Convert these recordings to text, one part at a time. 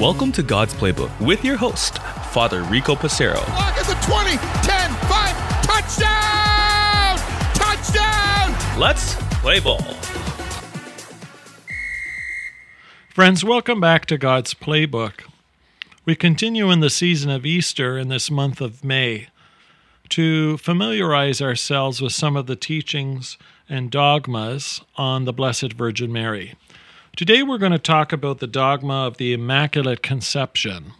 Welcome to God's Playbook with your host, Father Rico Passero. Lock at the 20, 10, 5, touchdown! Touchdown! Let's play ball. Friends, welcome back to God's Playbook. We continue in the season of Easter in this month of May to familiarize ourselves with some of the teachings and dogmas on the Blessed Virgin Mary. Today we're going to talk about the dogma of the Immaculate Conception.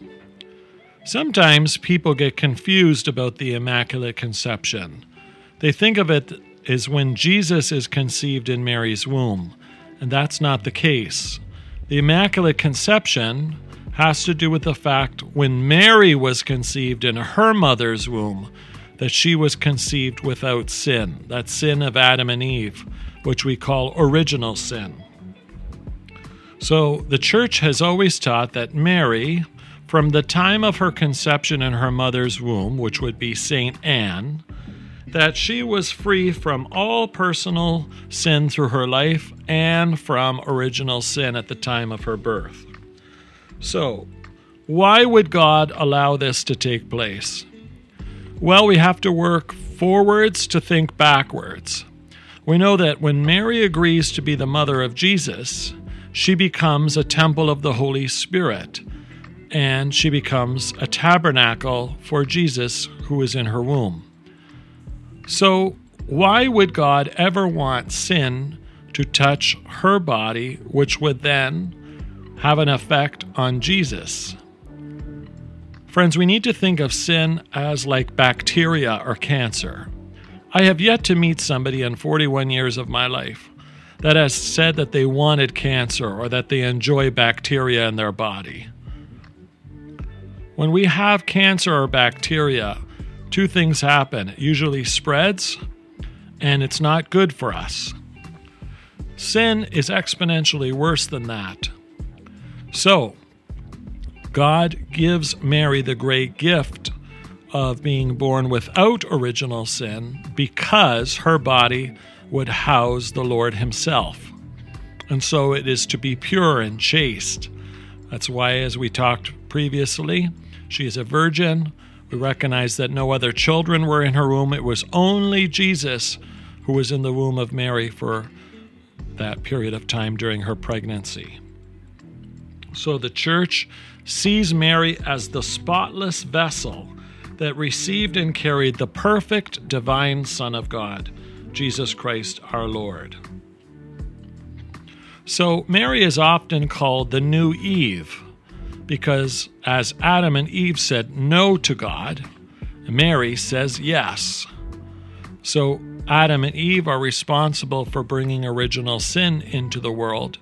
Sometimes people get confused about the Immaculate Conception. They think of it as when Jesus is conceived in Mary's womb, and that's not the case. The Immaculate Conception has to do with the fact when Mary was conceived in her mother's womb, that she was conceived without sin, that sin of Adam and Eve, which we call original sin. So the church has always taught that Mary, from the time of her conception in her mother's womb, which would be Saint Anne, that she was free from all personal sin through her life and from original sin at the time of her birth. So, why would God allow this to take place? Well, we have to work forwards to think backwards. We know that when Mary agrees to be the mother of Jesus, she becomes a temple of the Holy Spirit, and she becomes a tabernacle for Jesus who is in her womb. So, why would God ever want sin to touch her body, which would then have an effect on Jesus? Friends, we need to think of sin as like bacteria or cancer. I have yet to meet somebody in 41 years of my life that has said that they wanted cancer or that they enjoy bacteria in their body. When we have cancer or bacteria, two things happen. It usually spreads, and it's not good for us. Sin is exponentially worse than that. So, God gives Mary the great gift of being born without original sin because her body would house the Lord Himself. And so it is to be pure and chaste. That's why, as we talked previously, she is a virgin. We recognize that no other children were in her womb. It was only Jesus who was in the womb of Mary for that period of time during her pregnancy. So the church sees Mary as the spotless vessel that received and carried the perfect divine Son of God, Jesus Christ our Lord. So Mary is often called the new Eve because as Adam and Eve said no to God, Mary says yes. So Adam and Eve are responsible for bringing original sin into the world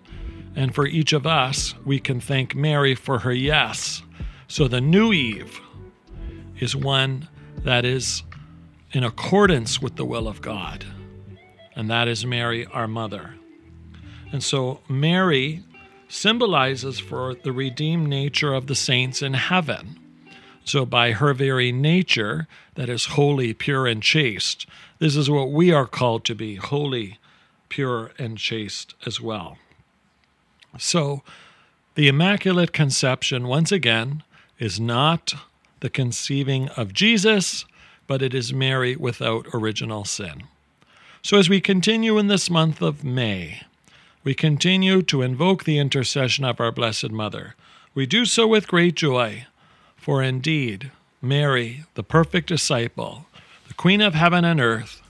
and for each of us, we can thank Mary for her yes. So the new Eve is one that is in accordance with the will of God, and that is Mary, our mother. And so Mary symbolizes for the redeemed nature of the saints in heaven. So, by her very nature, that is holy, pure, and chaste, this is what we are called to be holy, pure, and chaste as well. So, the Immaculate Conception, once again, is not the conceiving of Jesus, but it is Mary without original sin. So, as we continue in this month of May, we continue to invoke the intercession of our Blessed Mother. We do so with great joy, for indeed, Mary, the perfect disciple, the Queen of heaven and earth,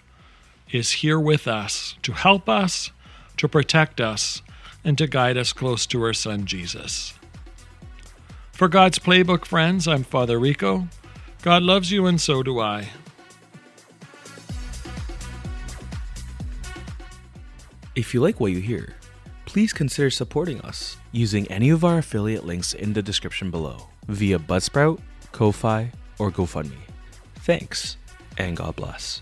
is here with us to help us, to protect us, and to guide us close to her Son, Jesus. For God's Playbook friends, I'm Father Rico. God loves you, and so do I. If you like what you hear, please consider supporting us using any of our affiliate links in the description below via Buzzsprout, Ko-Fi, or GoFundMe. Thanks, and God bless.